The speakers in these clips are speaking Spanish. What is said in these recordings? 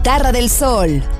Guitarra del sol.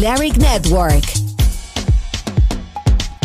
Balearic Network